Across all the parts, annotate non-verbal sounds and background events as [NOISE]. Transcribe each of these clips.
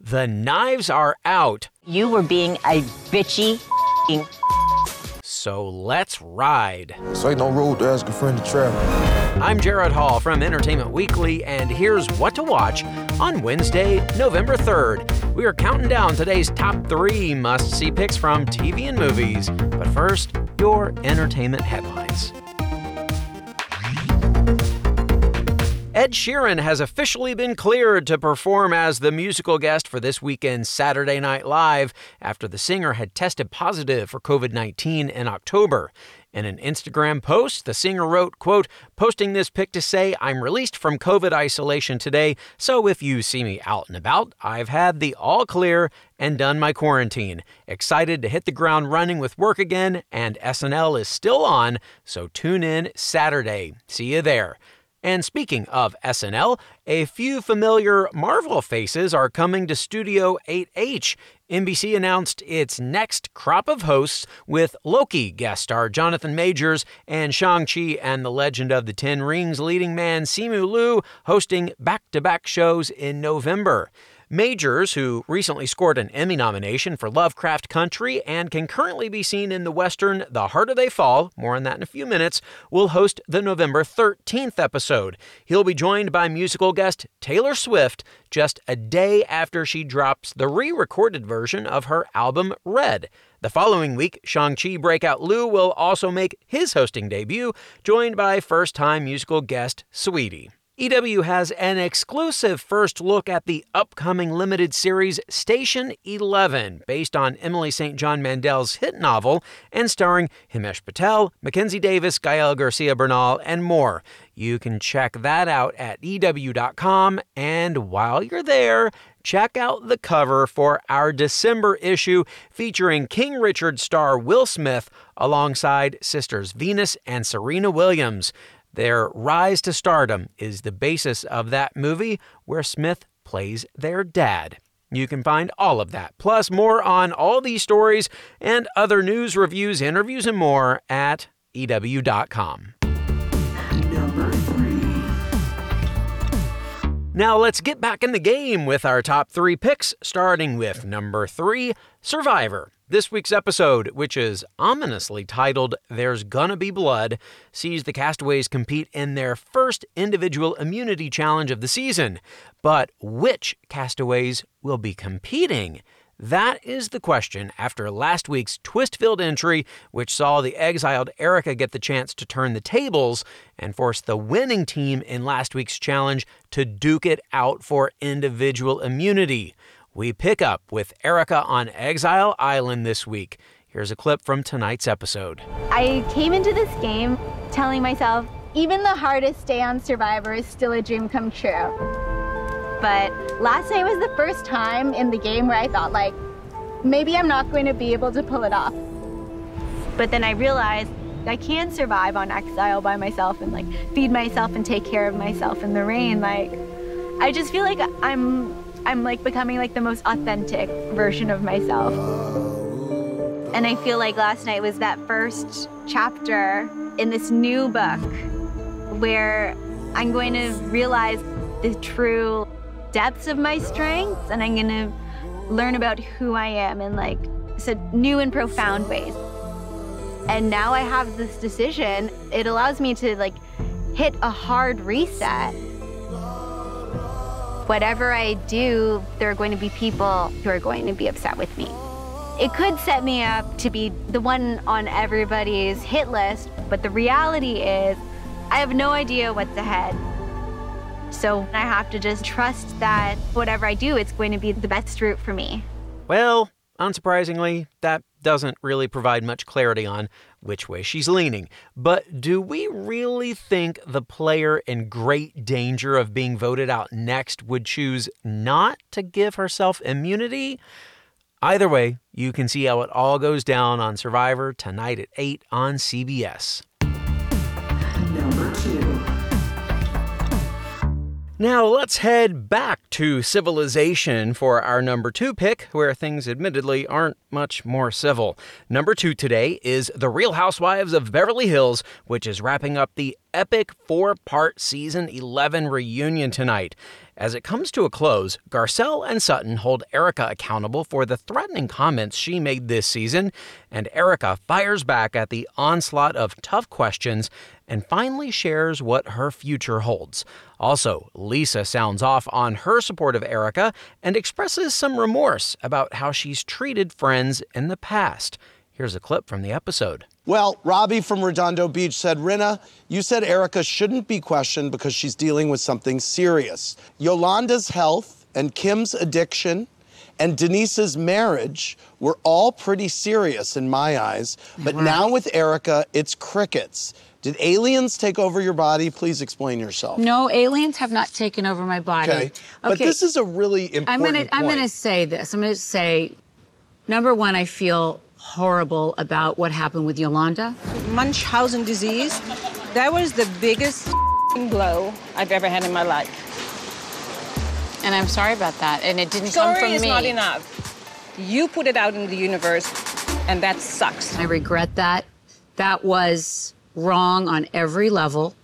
The knives are out. You were being a bitchy so let's ride. This ain't no road to ask a friend to travel. I'm Jared Hall from Entertainment Weekly, and here's what to watch on Wednesday, November 3rd. We are counting down today's top three must see picks from TV and movies. But first, your entertainment headlines. Ed Sheeran has officially been cleared to perform as the musical guest for this weekend's Saturday Night Live after the singer had tested positive for COVID 19 in October. In an Instagram post, the singer wrote, quote, posting this pic to say, I'm released from COVID isolation today, so if you see me out and about, I've had the all clear and done my quarantine. Excited to hit the ground running with work again, and SNL is still on, so tune in Saturday. See you there. And speaking of SNL, a few familiar Marvel faces are coming to Studio 8H. NBC announced its next crop of hosts with Loki guest star Jonathan Majors and Shang-Chi and the Legend of the Ten Rings leading man Simu Liu hosting back-to-back shows in November. Majors, who recently scored an Emmy nomination for Lovecraft Country and can currently be seen in the Western The Harder They Fall, more on that in a few minutes, will host the November 13th episode. He'll be joined by musical guest Taylor Swift just a day after she drops the re recorded version of her album Red. The following week, Shang-Chi breakout Liu will also make his hosting debut, joined by first time musical guest Saweetie. EW has an exclusive first look at the upcoming limited series Station 11, based on Emily St. John Mandel's hit novel and starring Himesh Patel, Mackenzie Davis, Gael Garcia Bernal, and more. You can check that out at EW.com, and while you're there, check out the cover for our December issue featuring King Richard star Will Smith alongside sisters Venus and Serena Williams. Their rise to stardom is the basis of that movie where Smith plays their dad. You can find all of that, plus more on all these stories and other news, reviews, interviews, and more at EW.com. Now let's get back in the game with our top three picks, starting with number three Survivor. This week's episode, which is ominously titled There's Gonna Be Blood, sees the castaways compete in their first individual immunity challenge of the season. But which castaways will be competing? That is the question after last week's twist filled entry, which saw the exiled Erika get the chance to turn the tables and force the winning team in last week's challenge to duke it out for individual immunity. We pick up with Erika on Exile Island this week. Here's a clip from tonight's episode. I came into this game telling myself, even the hardest day on Survivor is still a dream come true. But last night was the first time in the game where I thought, like, maybe I'm not going to be able to pull it off. But then I realized I can survive on exile by myself and like feed myself and take care of myself in the rain. Like, I just feel like I'm I'm like becoming like the most authentic version of myself. And I feel like last night was that first chapter in this new book where I'm going to realize the true depths of my strengths and I'm going to learn about who I am in like so new and profound ways. And now I have this decision. It allows me to like hit a hard reset whatever I do, there are going to be people who are going to be upset with me. It could set me up to be the one on everybody's hit list, but the reality is I have no idea what's ahead. So I have to just trust that whatever I do, it's going to be the best route for me. Well, unsurprisingly, that doesn't really provide much clarity on which way she's leaning. But do we really think the player in great danger of being voted out next would choose not to give herself immunity? Either way, you can see how it all goes down on Survivor tonight at 8 on CBS. Number two. Now let's head back to civilization for our number two pick, where things admittedly aren't much more civil. Number two today is The Real Housewives of Beverly Hills, which is wrapping up the epic four part season 11 reunion tonight. As it comes to a close, Garcelle and Sutton hold Erika accountable for the threatening comments she made this season, and Erika fires back at the onslaught of tough questions and finally shares what her future holds. Also, Lisa sounds off on her support of Erika and expresses some remorse about how she's treated friends in the past. Here's a clip from the episode. Well, Robbie from Redondo Beach said, Rinna, you said Erika shouldn't be questioned because she's dealing with something serious. Yolanda's health and Kim's addiction and Denise's marriage were all pretty serious in my eyes. But now with Erika, it's crickets. Did aliens take over your body? Please explain yourself. No, aliens have not taken over my body. Okay. But this is a really important I'm gonna I'm gonna say this. I'm gonna say, number one, I feel horrible about what happened with Yolanda. Munchausen disease. That was the biggest blow I've ever had in my life. And I'm sorry about that. And it didn't Sorry come from me. Sorry is me. not enough. You put it out in the universe, and that sucks. I regret that. That was wrong on every level.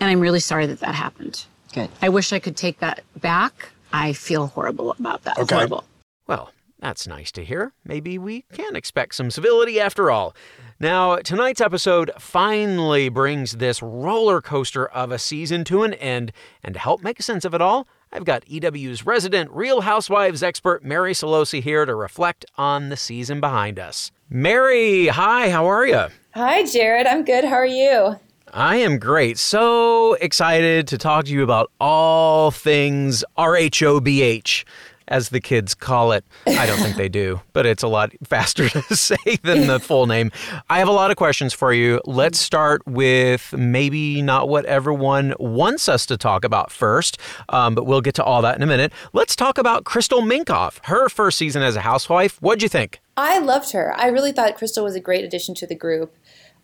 And I'm really sorry that that happened. Good. I wish I could take that back. I feel horrible about that. Okay. Horrible. Well, that's nice to hear. Maybe we can expect some civility after all. Now, tonight's episode finally brings this roller coaster of a season to an end, and to help make sense of it all, I've got EW's resident Real Housewives expert Mary Sollosi here to reflect on the season behind us. Mary, hi, how are you? Hi, Jared. I'm good. How are you? I am great. So excited to talk to you about all things RHOBH, as the kids call it. I don't think they do, but it's a lot faster [LAUGHS] to say than the full name. I have a lot of questions for you. Let's start with maybe not what everyone wants us to talk about first, um, but we'll get to all that in a minute. Let's talk about Crystal Minkoff, her first season as a housewife. What'd you think? I loved her. I really thought Crystal was a great addition to the group.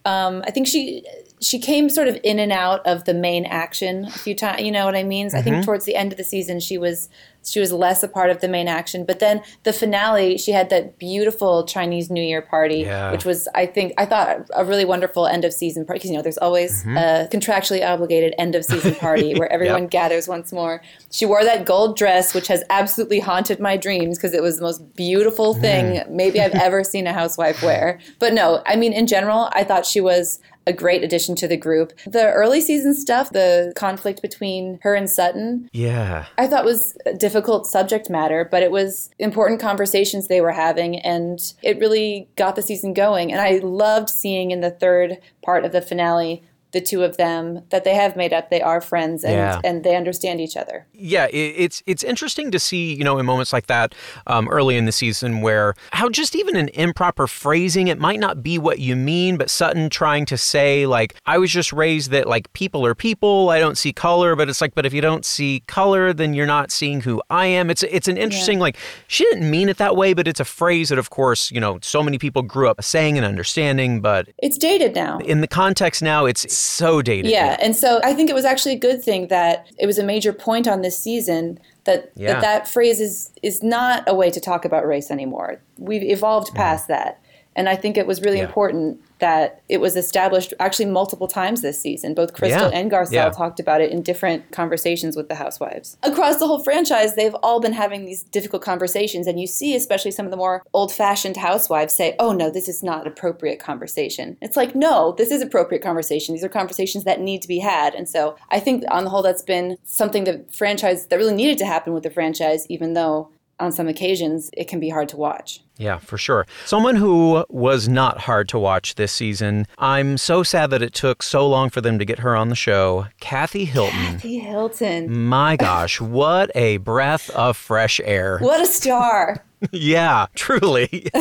Um, I think she she came sort of in and out of the main action a few times. You know what I mean? I think towards the end of the season, she was she was less a part of the main action. But then the finale, she had that beautiful Chinese New Year party, Yeah. which was I think I thought a really wonderful end of season party. Because you know, there's always mm-hmm. a contractually obligated end of season [LAUGHS] party where everyone gathers once more. She wore that gold dress, which has absolutely haunted my dreams because it was the most beautiful thing mm. maybe I've ever seen a housewife wear. But no, I mean in general, I thought she was a great addition to the group. The early season stuff, the conflict between her and Sutton, Yeah. I thought was a difficult subject matter, but it was important conversations they were having and it really got the season going. And I loved seeing in the third part of the finale the two of them that they have made up. They are friends and, Yeah. and they understand each other. Yeah, it's it's interesting to see, you know, in moments like that um, early in the season where how just even an improper phrasing, it might not be what you mean, but Sutton trying to say like, I was just raised that like people are people, I don't see color, but it's like, but if you don't see color, then you're not seeing who I am. It's it's an interesting like she didn't mean it that way, but it's a phrase that of course you know so many people grew up saying and understanding, but It's dated now. in the context now, it's so dated. Yeah, and so I think it was actually a good thing that it was a major point on this season that Yeah. that, that phrase is is not a way to talk about race anymore. We've evolved mm-hmm. past that. And I think it was really Yeah. important that it was established actually multiple times this season. Both Crystal Yeah. and Garcelle Yeah. talked about it in different conversations with the housewives. Across the whole franchise, they've all been having these difficult conversations. And you see, especially some of the more old fashioned housewives say, oh, no, this is not appropriate conversation. It's like, no, this is appropriate conversation. These are conversations that need to be had. And so I think on the whole, that's been something the franchise that really needed to happen with the franchise, even though on some occasions it can be hard to watch. Yeah, for sure. Someone who was not hard to watch this season. I'm so sad that it took so long for them to get her on the show. Kathy Hilton. Kathy Hilton. My gosh, what a breath of fresh air. What a star. Yeah, truly. [LAUGHS]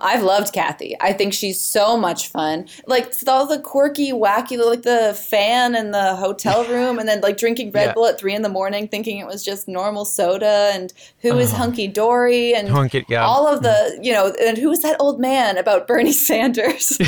I've loved Kathy. I think she's so much fun. Like all the quirky, wacky, like the fan in the hotel [LAUGHS] room, and then like drinking Red Yeah. Bull at three in the morning, thinking it was just normal soda. And who is Hunky Dory? And Hunky- yeah. all of the, mm. you know, and who was that old man about Bernie [LAUGHS] Sanders?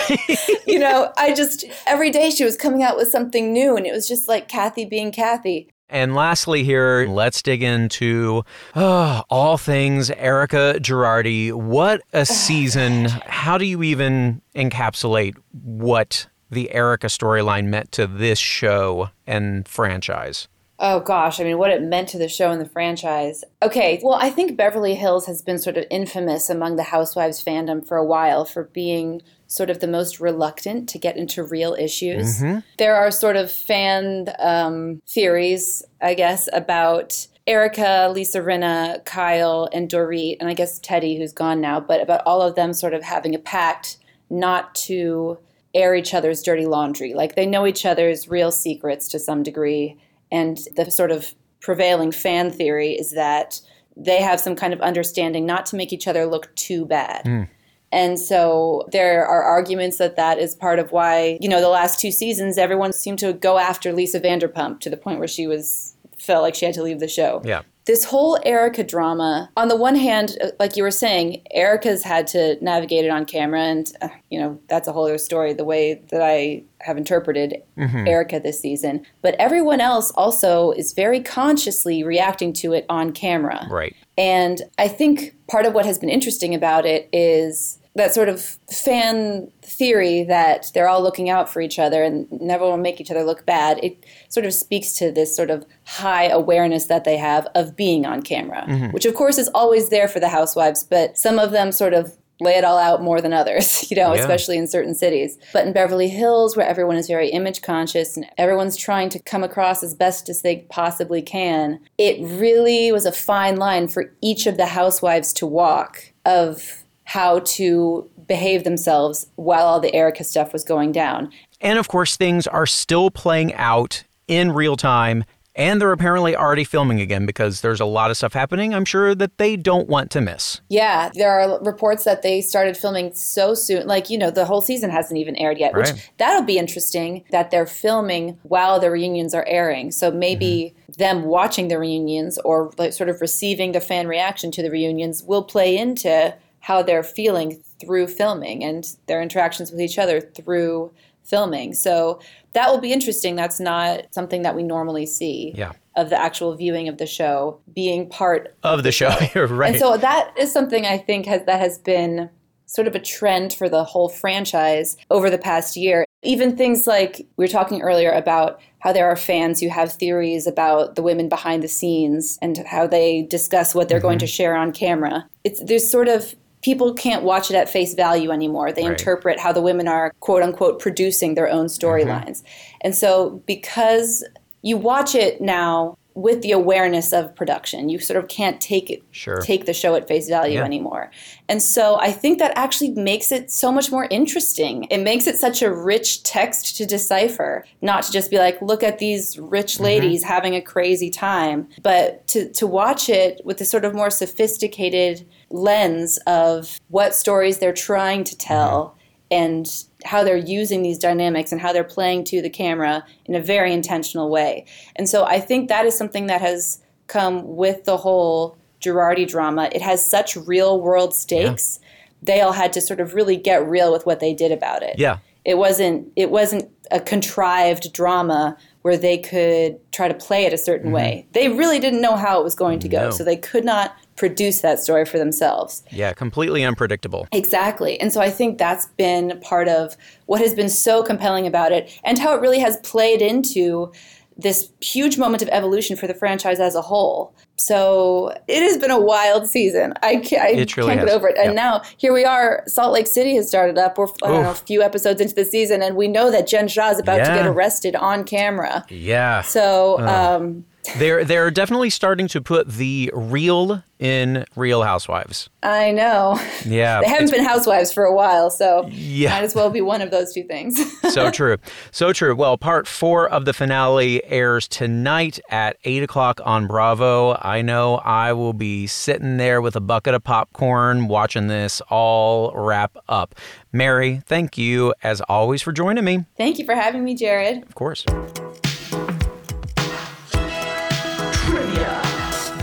you know, I just every day she was coming out with something new, and it was just like Kathy being Kathy. And lastly, here, let's dig into uh, all things Erika Girardi. What a season. How do you even encapsulate what the Erika storyline meant to this show and franchise? Oh gosh, I mean, what it meant to the show and the franchise. Okay, well, I think Beverly Hills has been sort of infamous among the Housewives fandom for a while for being sort of the most reluctant to get into real issues. There are sort of fan um, theories, I guess, about Erika, Lisa Rinna, Kyle, and Dorit, and I guess Teddi, who's gone now, but about all of them sort of having a pact not to air each other's dirty laundry. Like they know each other's real secrets to some degree. And the sort of prevailing fan theory is that they have some kind of understanding not to make each other look too bad. And so there are arguments that that is part of why, you know, the last two seasons, everyone seemed to go after Lisa Vanderpump to the point where she was felt like she had to leave the show Yeah. this whole Erika drama, on the one hand, uh, like you were saying, Erika's had to navigate it on camera, and uh, you know that's a whole other story. The way that I have interpreted Erika this season, but everyone else also is very consciously reacting to it on camera. Right. And I think part of what has been interesting about it is that sort of fan theory that they're all looking out for each other and never will make each other look bad. It sort of speaks to this sort of high awareness that they have of being on camera, mm-hmm. which of course is always there for the housewives, but some of them sort of lay it all out more than others, [LAUGHS] you know, Yeah. especially in certain cities. But in Beverly Hills, where everyone is very image conscious and everyone's trying to come across as best as they possibly can, it really was a fine line for each of the housewives to walk of how to behave themselves while all the Erika stuff was going down. And of course, things are still playing out in real time. And they're apparently already filming again because there's a lot of stuff happening, I'm sure, that they don't want to miss. Yeah, there are reports that they started filming so soon. Like, you know, the whole season hasn't even aired yet, Right. which that'll be interesting that they're filming while the reunions are airing. So maybe mm-hmm. them watching the reunions or like sort of receiving the fan reaction to the reunions will play into how they're feeling through filming and their interactions with each other through filming. So that will be interesting. That's not something that we normally see Yeah. of the actual viewing of the show being part Of the show, [LAUGHS] [LAUGHS] right? and so that is something I think has that has been sort of a trend for the whole franchise over the past year. Even things like we were talking earlier about how there are fans who have theories about the women behind the scenes and how they discuss what they're going mm-hmm. to share on camera. It's there's sort of people can't watch it at face value anymore. They Right. interpret how the women are quote unquote producing their own storylines. And so because you watch it now with the awareness of production, you sort of can't take it Sure. take the show at face value Yeah. anymore. And so I think that actually makes it so much more interesting. It makes it such a rich text to decipher, not to just be like, look at these rich Mm-hmm. ladies having a crazy time, but to, to watch it with this sort of more sophisticated lens of what stories they're trying to tell mm-hmm. and how they're using these dynamics and how they're playing to the camera in a very intentional way. And so I think that is something that has come with the whole Girardi drama. It has such real world stakes. They all had to sort of really get real with what they did about it. Yeah. It wasn't it wasn't a contrived drama where they could try to play it a certain mm-hmm. way. They really didn't know how it was going to go, No. so they could not produce that story for themselves. Yeah, completely unpredictable. Exactly. And so I think that's been part of what has been so compelling about it and how it really has played into this huge moment of evolution for the franchise as a whole. So it has been a wild season. I can't, I can't get over it. And now here we are. Salt Lake City has started up. We're know, a few episodes into the season, and we know that Jen Shah is about to get arrested on camera. Yeah. So um, They're they're definitely starting to put the real in Real Housewives. I know Yeah. [LAUGHS] they haven't been housewives for a while, so Yeah. might as well be one of those two things. [LAUGHS] so true. So true. Well, part four of the finale airs tonight at 8 o'clock on Bravo. I know I will be sitting there with a bucket of popcorn watching this all wrap up. Mary, thank you as always for joining me. Thank you for having me, Jared. Of course.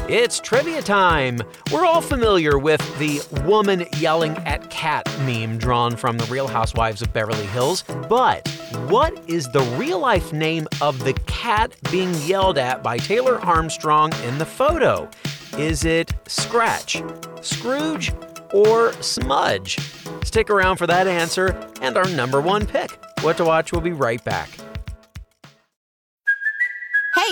It's trivia time. We're all familiar with the woman yelling at cat meme drawn from the Real Housewives of Beverly Hills. But what is the real life name of the cat being yelled at by Taylor Armstrong in the photo? Is it Scratch, Scrooge, or Smudge? Stick around for that answer and our number one pick. What to Watch will be right back.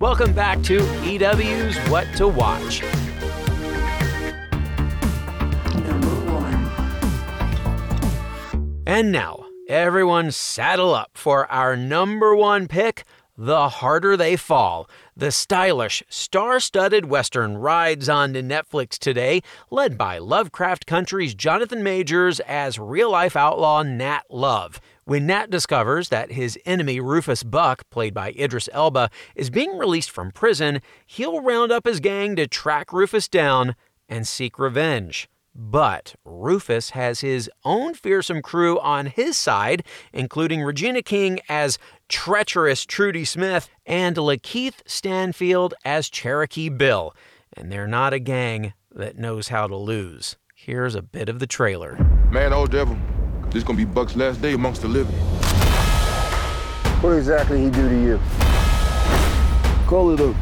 Welcome back to EW's What to Watch. And now, everyone saddle up for our number one pick The Harder They Fall. The stylish, star studded Western rides on Netflix today, led by Lovecraft Country's Jonathan Majors as real life outlaw Nat Love. When Nat discovers that his enemy Rufus Buck, played by Idris Elba, is being released from prison, he'll round up his gang to track Rufus down and seek revenge. But Rufus has his own fearsome crew on his side, including Regina King as treacherous Trudy Smith and Lakeith Stanfield as Cherokee Bill. And they're not a gang that knows how to lose. Here's a bit of the trailer. Man, old devil, this gonna be Buck's last day amongst the living. What exactly he do to you? Call it a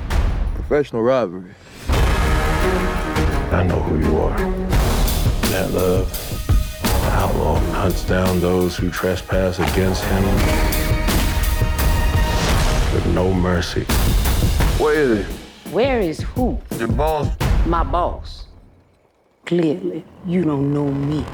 professional robbery. I know who you are. Nat Love, the outlaw hunts down those who trespass against him with no mercy. Where is it? Where is who? Your boss? My boss. Clearly, you don't know me.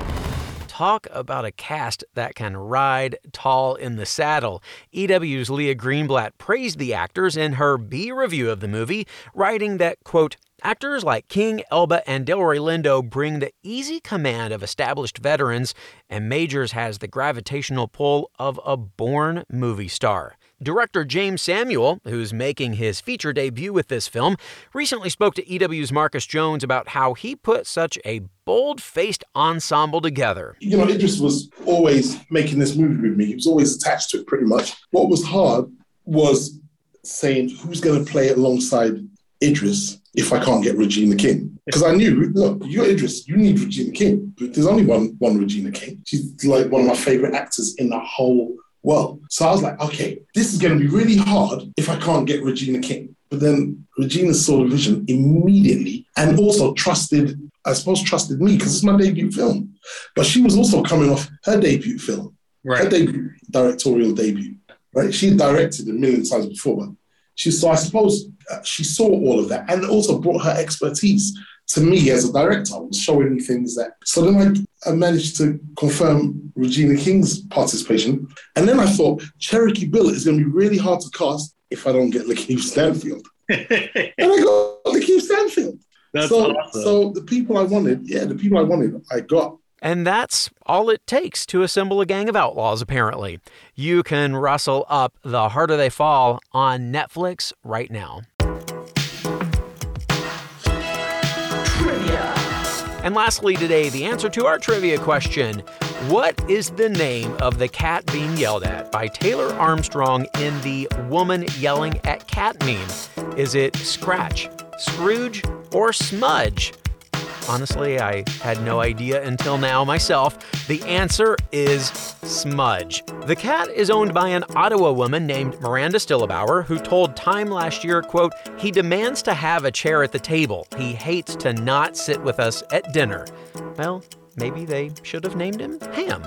Talk about a cast that can ride tall in the saddle. EW's Leah Greenblatt praised the actors in her B review of the movie, writing that, quote, Actors like King, Elba, and Delroy Lindo bring the easy command of established veterans, and Majors has the gravitational pull of a born movie star. Director Jeymes Samuel, who's making his feature debut with this film, recently spoke to EW's Marcus Jones about how he put such a bold faced ensemble together. You know, Idris was always making this movie with me. He was always attached to it pretty much. What was hard was saying who's going to play alongside Idris if I can't get Regina King. [LAUGHS] Because I knew, look, you're Idris, you need Regina King. But there's only one one Regina King. She's like one of my favorite actors in the whole world. So I was like, okay, this is going to be really hard if I can't get Regina King. But then Regina saw the vision immediately and also trusted, I suppose, trusted me because it's my debut film. But she was also coming off her debut film, her debut directorial debut, right? She directed a million times before, but she so I suppose uh, she saw all of that and also brought her expertise to me as a director, was showing me things that. So then I, I managed to confirm Regina King's participation, and then I thought Cherokee Bill is going to be really hard to cast if I don't get Lakeith Stanfield, [LAUGHS] and I got Lakeith Stanfield. That's so, awesome. so the people I wanted, yeah, the people I wanted, I got. And that's all it takes to assemble a gang of outlaws, apparently. You can rustle up The Harder They Fall on Netflix right now. And lastly, today, the answer to our trivia question What is the name of the cat being yelled at by Taylor Armstrong in the woman yelling at cat meme? Is it Scratch, Scrooge, or Smudge? Honestly, I had no idea until now myself. The answer is Smudge. The cat is owned by an Ottawa woman named Miranda Stillabower, who told Time last year, quote, he demands to have a chair at the table. He hates to not sit with us at dinner. Well, maybe they should have named him Ham.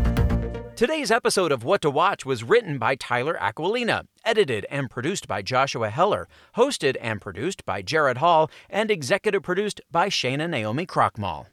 Today's episode of What to Watch was written by Tyler Aquilina, edited and produced by Joshua Heller, hosted and produced by Jared Hall, and executive produced by Shayna Naomi Krochmal.